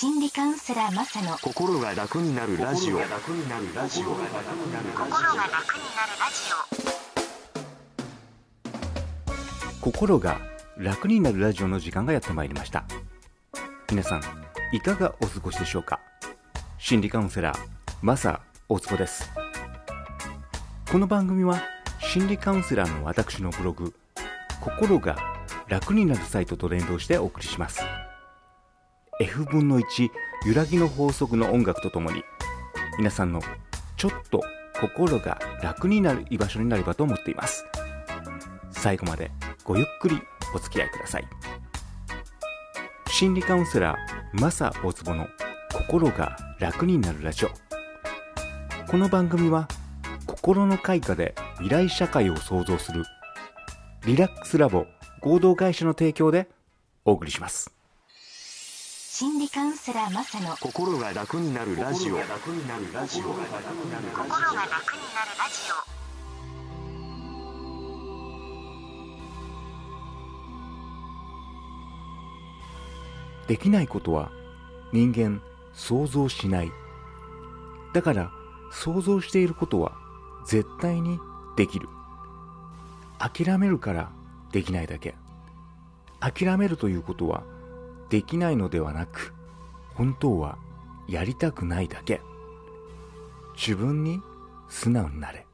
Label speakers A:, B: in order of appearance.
A: 心理カウンセラーマサの
B: 心が楽になるラジオ。
A: 心が楽になるラジ
C: 心が楽になるラジオの時間がやってまいりました。皆さんいかがお過ごしでしょうか？心理カウンセラーマサ大坪です。この番組は心理カウンセラーの私のブログ心が楽になるサイトと連動してお送りします。F 分の1揺らぎの法則の音楽とともに皆さんのちょっと心が楽になる居場所になればと思っています。最後までごゆっくりお付き合いください。心理カウンセラーマサ大坪の心が楽になるラジオ。この番組は心の開花で未来社会を創造するリラックスラボ合同会社の提供でお送りします。
A: 心理カウンセラーマサの
B: 心が楽になるラジオ。
C: できないことは人間想像しない。だから想像していることは絶対にできる。諦めるからできないだけ。諦めるということはできないのではなく本当はやりたくないだけ。自分に素直になれ。